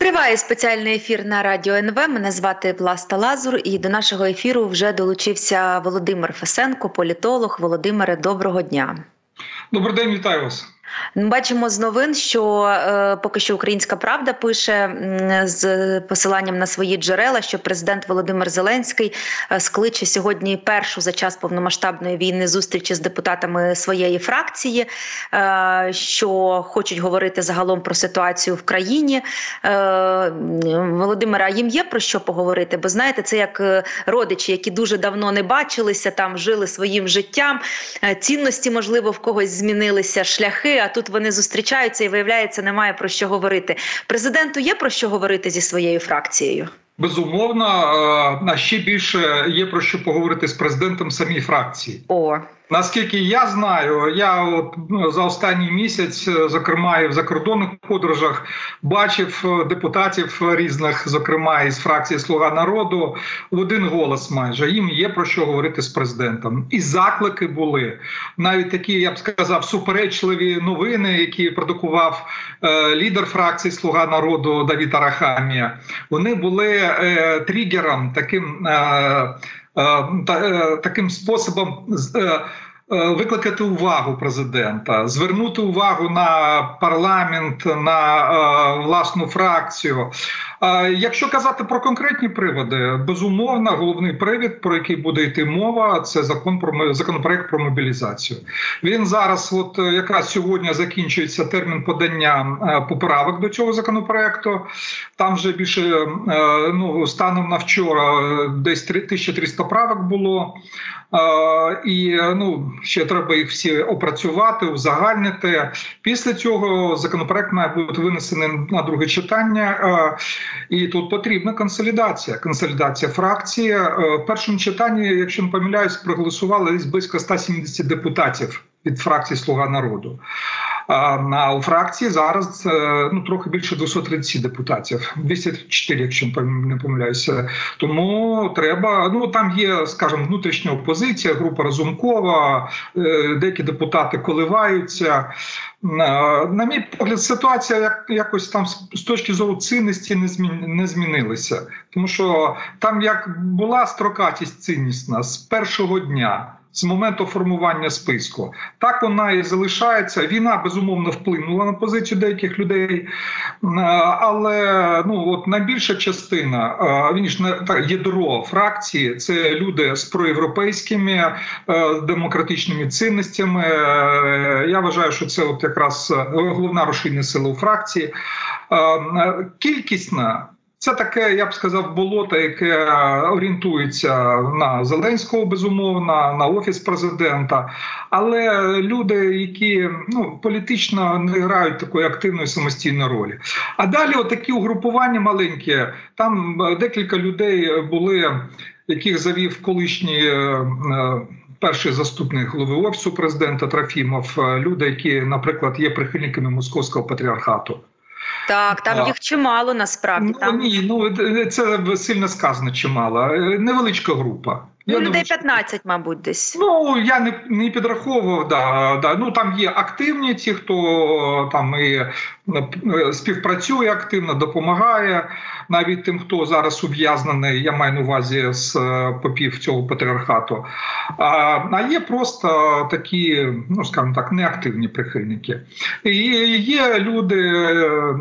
Триває спеціальний ефір на радіо НВ. Мене звати Власта Лазур, і до нашого ефіру вже долучився Володимир Фесенко, політолог. Володимире, доброго дня. Добрий день, вітаю вас. Бачимо з новин, що е, поки що Українська Правда пише з посиланням на свої джерела, що президент Володимир Зеленський е, скличе сьогодні першу за час повномасштабної війни зустрічі з депутатами своєї фракції, е, що хочуть говорити загалом про ситуацію в країні. Е, Володимира, їм є про що поговорити? Бо знаєте, це як е, родичі, які дуже давно не бачилися, там жили своїм життям. Е, цінності, можливо, в когось змінилися шляхи а тут вони зустрічаються і виявляється, немає про що говорити. Президенту є про що говорити зі своєю фракцією. Безумовно, а ще більше є про що поговорити з президентом самій фракції. О Наскільки я знаю, я от ну, за останній місяць, зокрема і в закордонних подорожах, бачив депутатів різних, зокрема із фракції Слуга народу, в один голос майже їм є про що говорити з президентом. І заклики були навіть такі, я б сказав, суперечливі новини, які продукував е, лідер фракції Слуга народу Давід Арахамія. Вони були е, тригером таким. Е, Е, таким способом е, Е, викликати увагу президента, звернути увагу на парламент, на е, власну фракцію. Е, якщо казати про конкретні приводи, безумовно, головний привід, про який буде йти мова, це закон про законопроект про мобілізацію. Він зараз, от якраз сьогодні, закінчується термін подання поправок до цього законопроекту. Там вже більше ну станом на вчора, десь 3300 правок було. І ну ще треба їх всі опрацювати, узагальнити. Після цього законопроект має бути винесений на друге читання, і тут потрібна консолідація. Консолідація фракції в першому читанні, якщо не помиляюсь, проголосували близько 170 депутатів від фракції Слуга народу. А у фракції зараз е, ну трохи більше 230 депутатів, 204, якщо не помиляюся. Тому треба. Ну там є, скажімо, внутрішня опозиція, група Разумкова, е, деякі депутати коливаються. На мій погляд, ситуація як якось там з точки зору цінності не змінилася, тому що там як була строкатість ціннісна з першого дня з моменту формування списку. Так вона і залишається. Війна безумовно вплинула на позицію деяких людей, але ну от найбільша частина він ж ядро фракції це люди з проєвропейськими е, демократичними цінностями. Е, я вважаю, що це от якраз головна рушійна сила у фракції. Е, кількісна це таке, я б сказав, болото, яке орієнтується на Зеленського, безумовно, на офіс президента. Але люди, які ну політично не грають такої активної самостійної ролі. А далі, отакі угрупування маленькі, там декілька людей були, яких завів колишній. Е, перший заступник голови офісу президента Трофімов, люди, які, наприклад, є прихильниками московського патріархату. Так, там їх чимало насправді. Ну, там... Ні, ну це сильно сказано чимало. Е, невеличка група. Ну, я людей 15, мабуть, десь. Ну я не не підраховував. Да, да. Ну там є активні ті, хто там і е, співпрацює активно, допомагає навіть тим, хто зараз ув'язнений. Я маю на увазі з е, попів цього патріархату. А а є просто такі, ну скажімо так, неактивні прихильники. І є люди,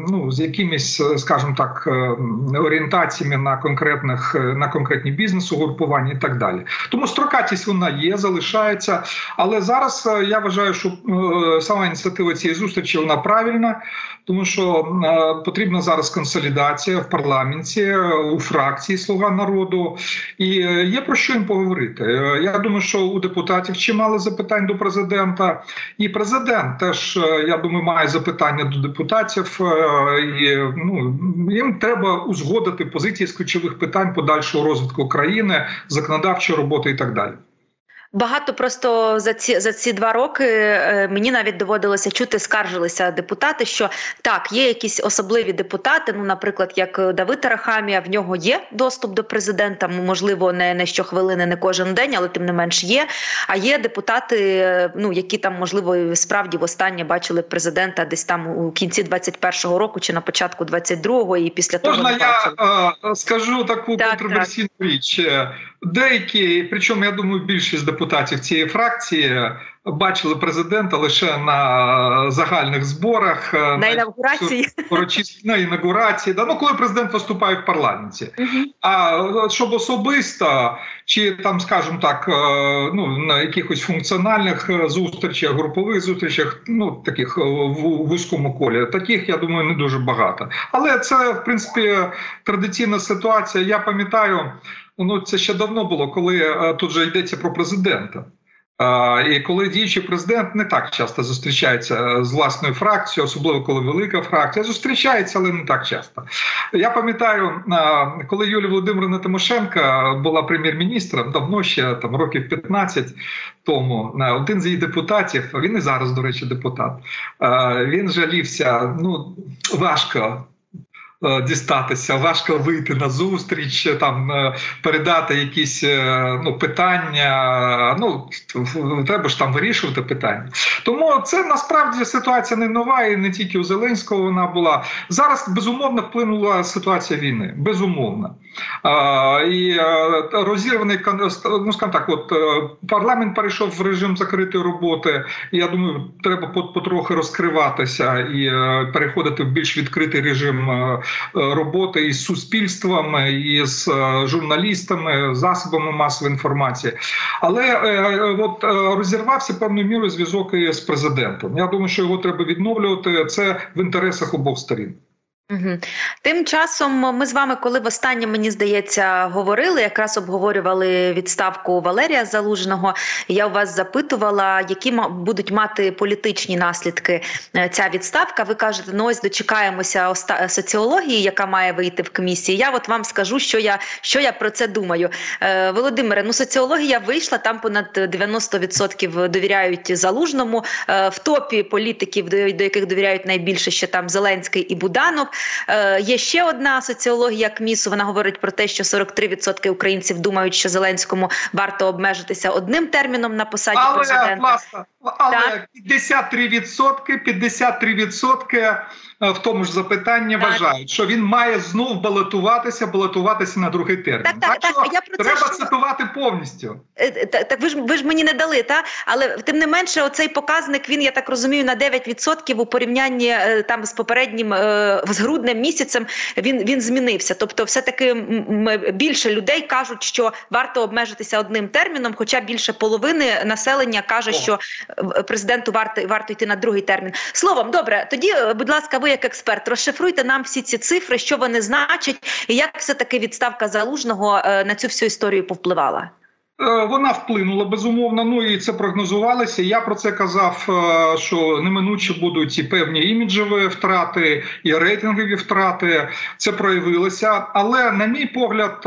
ну з якимись, скажімо так, орієнтаціями на конкретних на конкретні бізнес-угрупування і так далі далі. Тому строкатість вона є, залишається. Але зараз е, я вважаю, що е, сама ініціатива цієї зустрічі вона правильна, тому що е, потрібна зараз консолідація в парламенті, у фракції Слуга народу, і є про що їм поговорити. Я думаю, що у депутатів чимало запитань до президента, і президент теж я думаю, має запитання до депутатів. І, ну, Їм треба узгодити позиції з ключових питань подальшого розвитку країни, законодавчої роботи і так далі. Багато просто за ці за ці два роки е, мені навіть доводилося чути, скаржилися депутати, що так, є якісь особливі депутати. Ну, наприклад, як Давид Арахамія, в нього є доступ до президента. Можливо, не не щохвилини, не кожен день, але тим не менш є. А є депутати, е, ну які там можливо справді востаннє бачили президента десь там у кінці 21-го року чи на початку 22-го, і після того Можна не я бачили. е, скажу таку Так, контроверсійну річ. Деякі, причому я думаю, більшість депутатів цієї фракції бачили президента лише на загальних зборах е, на інавгурації. урочисті на інаугурації, да ну коли президент виступає в парламенті. А е, щоб особисто чи там, скажімо так, е, ну на якихось функціональних зустрічах, групових зустрічах, ну таких в вузькому колі, таких я думаю не дуже багато. Але це в принципі традиційна ситуація. Я пам'ятаю, ну це ще давно було, коли е, тут же йдеться про президента. І коли діючий президент не так часто зустрічається з власною фракцією, особливо коли велика фракція, зустрічається, але не так часто. Я пам'ятаю, коли Юлія Володимирівна Тимошенка була прем'єр-міністром, давно ще там років 15 тому, один з її депутатів, він і зараз, до речі, депутат, він жалівся, ну важко. Е, Дістатися важко вийти на зустріч, там е, передати якісь е, ну питання. Ну треба ж там вирішувати питання. Тому це насправді ситуація не нова, і не тільки у Зеленського вона була зараз. Безумовно вплинула ситуація війни. Безумовно. А, І е, розірваний ну, скажімо так, от е, парламент перейшов в режим закритої роботи. Я думаю, треба пот- потрохи розкриватися і е, переходити в більш відкритий режим е, е, роботи із суспільством, із з е, журналістами, засобами масової інформації. Але е, е, от е, розірвався певною мірою зв'язок із президентом. Я думаю, що його треба відновлювати. Це в інтересах обох сторін. Тим часом ми з вами, коли востаннє, мені здається, говорили, якраз обговорювали відставку Валерія Залужного. Я у вас запитувала, які будуть мати політичні наслідки е, ця відставка. Ви кажете, ну ось дочекаємося соціології, яка має вийти в комісії. Я от вам скажу, що я що я про це думаю. Е, Володимире, ну соціологія вийшла там понад 90% довіряють залужному. Е, в топі політиків, до, до яких довіряють найбільше, ще там Зеленський і Буданов. Е, є ще одна соціологія КМІСу. Вона говорить про те, що 43% українців думають, що Зеленському варто обмежитися одним терміном на посаді Але президента. власне, але Так. 53%, 53% в тому ж запитанні Так. вважають, що він має знов балотуватися, балотуватися на другий термін. Так, так, так, що я про це треба цитувати повністю. Е, Так, так ви ж ви ж мені не дали, та але тим не менше, оцей показник він, я так розумію, на 9% у порівнянні е, там з попереднім е, з груднем місяцем він він змінився. Тобто, все таки більше людей кажуть, що варто обмежитися одним терміном, хоча більше половини населення каже, О. що е, президенту варто варто йти на другий термін. Словом, добре, тоді, е, будь ласка, ви як експерт, розшифруйте нам всі ці цифри, що вони значать, і як все таки відставка залужного е, на цю всю історію повпливала. Е, Вона вплинула безумовно. Ну і це прогнозувалося. Я про це казав, е, що неминуче будуть і певні іміджеві втрати, і рейтингові втрати. Це проявилося. Але, на мій погляд,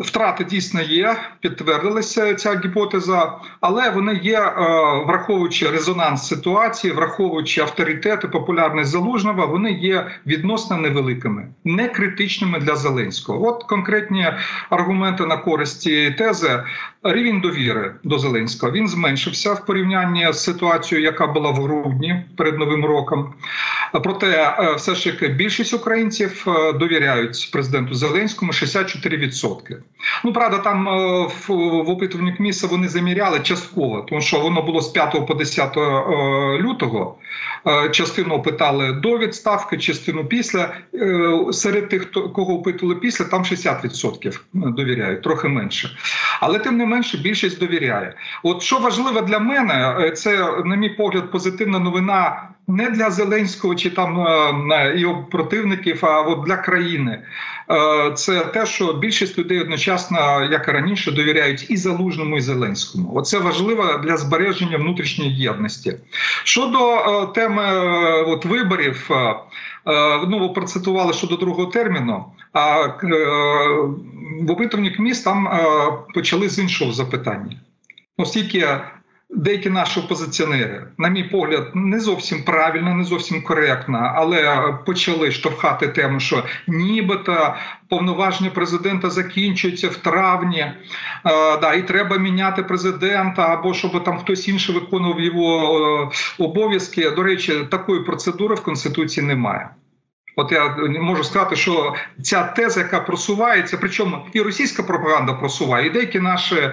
втрати дійсно є, підтвердилася ця гіпотеза, але вони є, е, враховуючи резонанс ситуації, враховуючи авторитет і популярність залужного, вони є відносно невеликими, не критичними для Зеленського. От конкретні аргументи на користь цієї тези. Рівень довіри до Зеленського він зменшився в порівнянні з ситуацією, яка була в грудні перед новим роком. Проте, е, все ж таки, більшість українців е, довіряють президенту Зеленському 64%. Ну правда, там е, в, в опитуванні КМІСа вони заміряли частково, тому що воно було з 5 по 10 е, лютого. Е, Частину опитали до відставки, частину після. Серед тих, кого опитували після, там 60% довіряють, трохи менше. Але тим не менше більшість довіряє. От що важливо для мене, це, на мій погляд, позитивна новина не для Зеленського чи там е, його противників, а от для країни. Е, це те, що більшість людей одночасно, як і раніше, довіряють і залужному, і Зеленському. Оце важливо для збереження внутрішньої єдності. Щодо е, теми от виборів, ну ви процитували щодо другого терміну. А в опитуванні КМІС там почали з іншого запитання. Оскільки деякі наші опозиціонери, на мій погляд, не зовсім правильно, не зовсім коректно, але почали штовхати тему, що нібито повноваження президента закінчуються в травні, е, да, і треба міняти президента, або щоб там хтось інший виконував його е, обов'язки. До речі, такої процедури в конституції немає. От я можу сказати, що ця теза, яка просувається, причому і російська пропаганда просуває, і деякі наші е,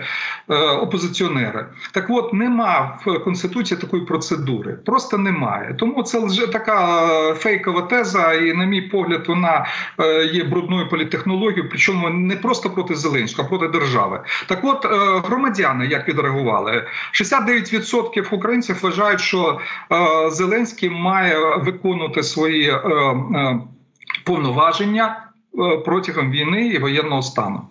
опозиціонери. Так от нема в конституції такої процедури, просто немає. Тому це вже така фейкова теза, і, на мій погляд, вона е, є брудною політехнологією, причому не просто проти Зеленського, а проти держави. Так, от е, громадяни як відреагували, 69% українців вважають, що е, Зеленський має виконувати свої. Е, е повноваження е, протягом війни і воєнного стану.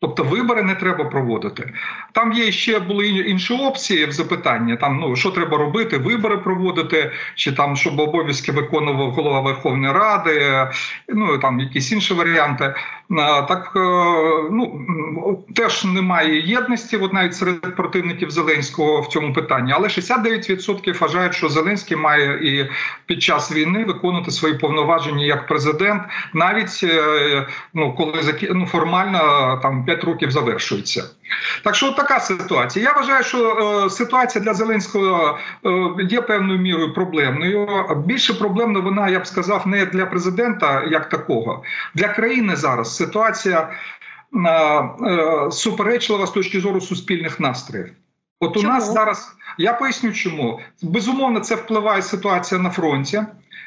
Тобто вибори не треба проводити. Там є ще були інші опції в запитанні. Там ну що треба робити, вибори проводити, чи там щоб обов'язки виконував голова Верховної Ради, ну там якісь інші варіанти. Так е, ну теж немає єдності, от навіть серед противників Зеленського в цьому питанні. Але 69% вважають, що Зеленський має і під час війни виконувати свої повноваження як президент, навіть е, ну коли ну, формально там 5 років завершується. Так що така ситуація. Я вважаю, що е, ситуація для Зеленського е, є певною мірою проблемною. Більше проблемна вона, я б сказав, не для президента як такого. Для країни зараз ситуація е, е, суперечлива з точки зору суспільних настроїв. От у чому? нас зараз я поясню, чому безумовно це впливає ситуація на фронті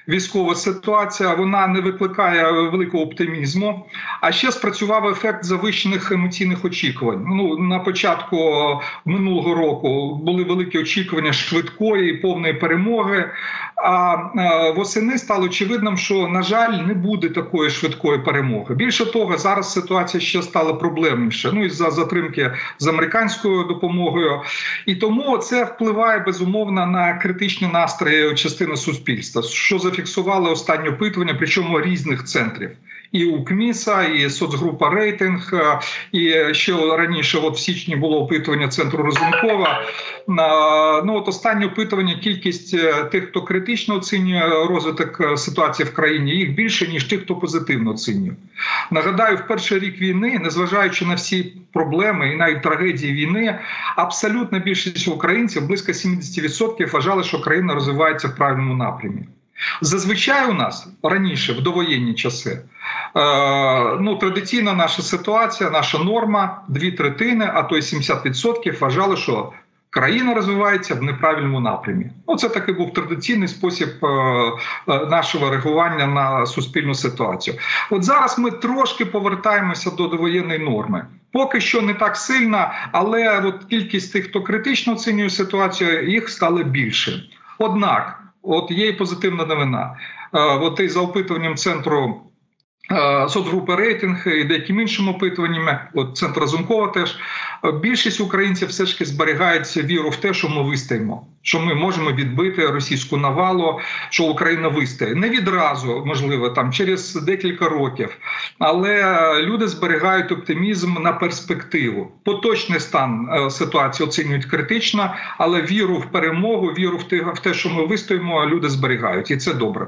військова ситуація вона не викликає великого оптимізму. А ще спрацював ефект завищених емоційних очікувань. Ну на початку минулого року були великі очікування швидкої і повної перемоги. А восени стало очевидним, що на жаль не буде такої швидкої перемоги. Більше того, зараз ситуація ще стала проблемніше. Ну із за затримки з американською допомогою, і тому це впливає безумовно на критичні настрої частини суспільства. Що за зафіксували останнє опитування, причому різних центрів. І у КМІСа, і соцгрупа рейтинг, е, і ще раніше, от в січні було опитування центру Розумкова. Ну от останнє опитування, кількість е, тих, хто критично оцінює розвиток е, ситуації в країні, їх більше ніж тих, хто позитивно оцінює. Нагадаю, в перший рік війни, незважаючи на всі проблеми і навіть трагедії війни, абсолютна більшість українців близько 70% вважали, що країна розвивається в правильному напрямі. Зазвичай у нас раніше, в довоєнні часи, е, ну традиційна наша ситуація, наша норма, дві третини, а то й 70% вважали, що країна розвивається в неправильному напрямі. Ну, це такий був традиційний спосіб е, е, нашого реагування на суспільну ситуацію. От зараз ми трошки повертаємося до довоєнної норми. Поки що не так сильно, але от кількість тих, хто критично оцінює ситуацію, їх стало більше. Однак. От є і позитивна новина. Е, от із за опитуванням центру соцгрупи рейтинг і деяким іншим опитуваннями, от центр Разумкова теж більшість українців все ж таки зберігають віру в те, що ми вистоїмо, що ми можемо відбити російську навалу, що Україна вистоїть. Не відразу, можливо, там через декілька років, але люди зберігають оптимізм на перспективу. Поточний стан е, ситуації оцінюють критично, але віру в перемогу, віру в те, що ми вистоїмо, люди зберігають, і це добре.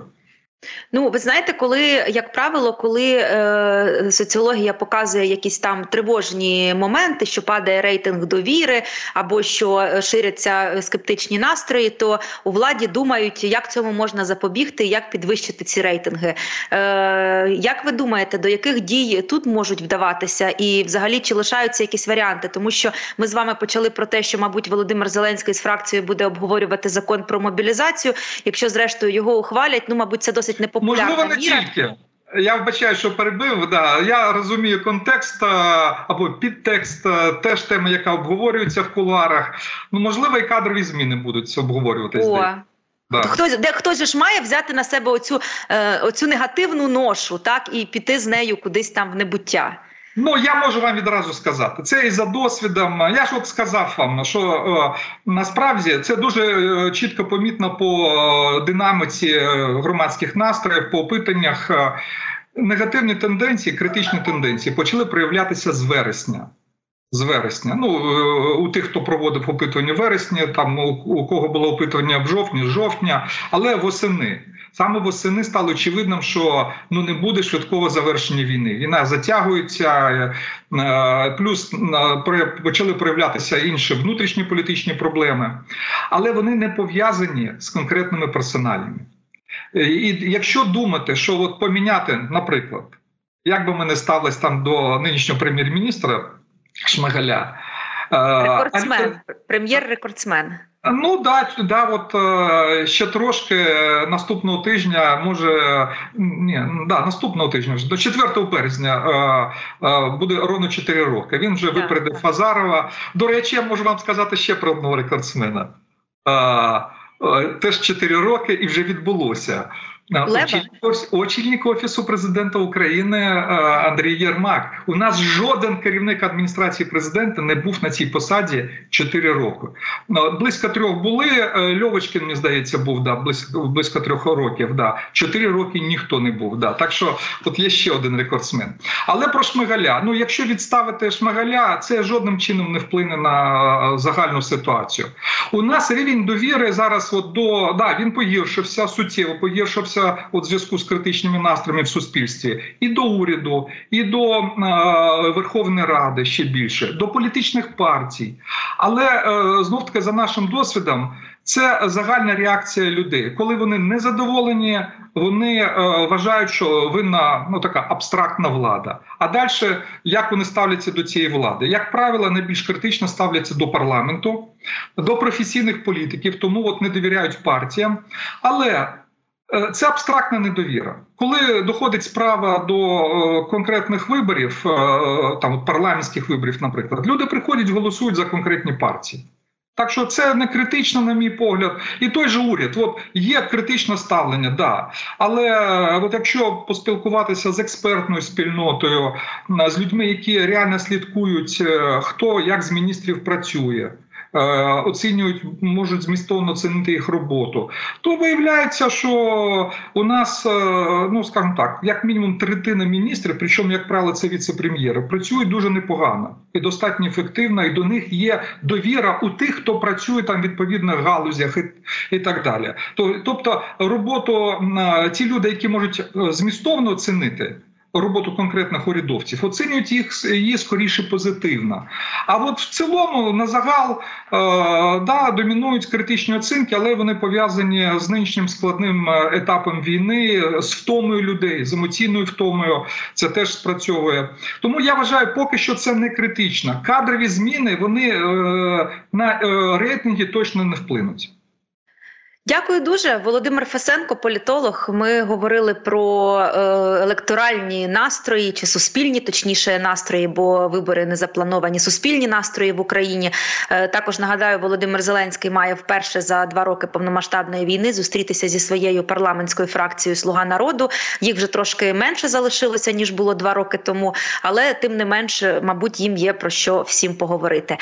Ну, ви знаєте, коли, як правило, коли е, соціологія показує якісь там тривожні моменти, що падає рейтинг довіри, або що ширяться скептичні настрої, то у владі думають, як цьому можна запобігти, як підвищити ці рейтинги. Е, Як ви думаєте, до яких дій тут можуть вдаватися, і взагалі чи лишаються якісь варіанти? Тому що ми з вами почали про те, що, мабуть, Володимир Зеленський з фракцією буде обговорювати закон про мобілізацію. Якщо зрештою його ухвалять, ну мабуть, це досить непопулярна Можливо, не міра. тільки. Я вбачаю, що перебив. Да. Я розумію контекст або підтекст, теж тема, яка обговорюється в кулуарах. Ну, можливо, і кадрові зміни будуть обговорюватися. Да. Хтось де хтось же ж має взяти на себе оцю, е, оцю негативну ношу, так і піти з нею кудись там в небуття. Ну я можу вам відразу сказати. Це і за досвідом. Я ж от сказав вам, що е, насправді це дуже е, чітко помітно по е, динаміці е, громадських настроїв, по опитаннях. Негативні тенденції, критичні тенденції почали проявлятися з вересня. З вересня. Ну, у тих, хто проводив опитування в вересні, там у, кого було опитування в жовтні, жовтня, але восени. Саме восени стало очевидним, що ну не буде швидкого завершення війни. Війна затягується, е, плюс е, почали проявлятися інші внутрішні політичні проблеми, але вони не пов'язані з конкретними персоналями. Е, І якщо думати, що от поміняти, наприклад, як би ми не ставились там до нинішнього прем'єр-міністра Шмигаля, е, Рекордсмен, прем'єр-рекордсмен. Ну да, да, от е, ще трошки е, наступного тижня, може ні, да, наступного тижня до 4 березня е, буде ровно 4 роки. Він вже випередив. Фазарова. До речі, я можу вам сказати ще про одного рекордсмена. Теж 4 роки і вже відбулося. Очільник, очільник офісу президента України е, Андрій Єрмак. У нас жоден керівник адміністрації президента не був на цій посаді 4 роки. Ну, Близько трьох були. е, Льовочкин, мені здається, був да, близько, близько трьох років. Да. Чотири роки ніхто не був. Да. Так що от є ще один рекордсмен. Але про Шмигаля. Ну, якщо відставити Шмигаля, це жодним чином не вплине на е, загальну ситуацію. У нас рівень довіри зараз от до да, він погіршився, суттєво погіршився от зв'язку з критичними настроями в суспільстві і до уряду, і до е, Верховної Ради ще більше, до політичних партій. Але е, знов таки за нашим досвідом. Це загальна реакція людей. Коли вони не задоволені, вони е, вважають, що винна ну така абстрактна влада. А далі як вони ставляться до цієї влади? Як правило, найбільш критично ставляться до парламенту, до професійних політиків, тому от не довіряють партіям. Але е, це абстрактна недовіра. Коли доходить справа до е, конкретних виборів, е, там парламентських виборів, наприклад, люди приходять, голосують за конкретні партії. Так що це не критично, на мій погляд, і той же уряд. От є критичне ставлення, да. Але е, от якщо поспілкуватися з експертною спільнотою, з людьми, які реально слідкують, е, хто як з міністрів працює. Е, Оцінюють, можуть змістовно оцінити їх роботу, то виявляється, що у нас, е, ну скажімо так, як мінімум третина міністрів, причому, як правило, це віце-прем'єри, працюють дуже непогано і достатньо ефективно, і до них є довіра у тих, хто працює там в відповідних галузях і, і так далі. То, тобто, роботу м, ті люди, які можуть е, змістовно оцінити. Роботу конкретних урядовців оцінюють їх її скоріше позитивно. А от в цілому на загал е, да, домінують критичні оцінки, але вони пов'язані з нинішнім складним е, етапом війни, з втомою людей, з емоційною втомою. Це теж спрацьовує. Тому я вважаю, поки що це не критично. Кадрові зміни вони е, на рейтинги точно не вплинуть. Дякую дуже, Володимир Фесенко, політолог. Ми говорили про е, електоральні настрої чи суспільні, точніше, настрої, бо вибори не заплановані. Суспільні настрої в Україні. Е, також нагадаю, Володимир Зеленський має вперше за два роки повномасштабної війни зустрітися зі своєю парламентською фракцією Слуга народу. Їх вже трошки менше залишилося ніж було два роки тому, але тим не менш, мабуть, їм є про що всім поговорити.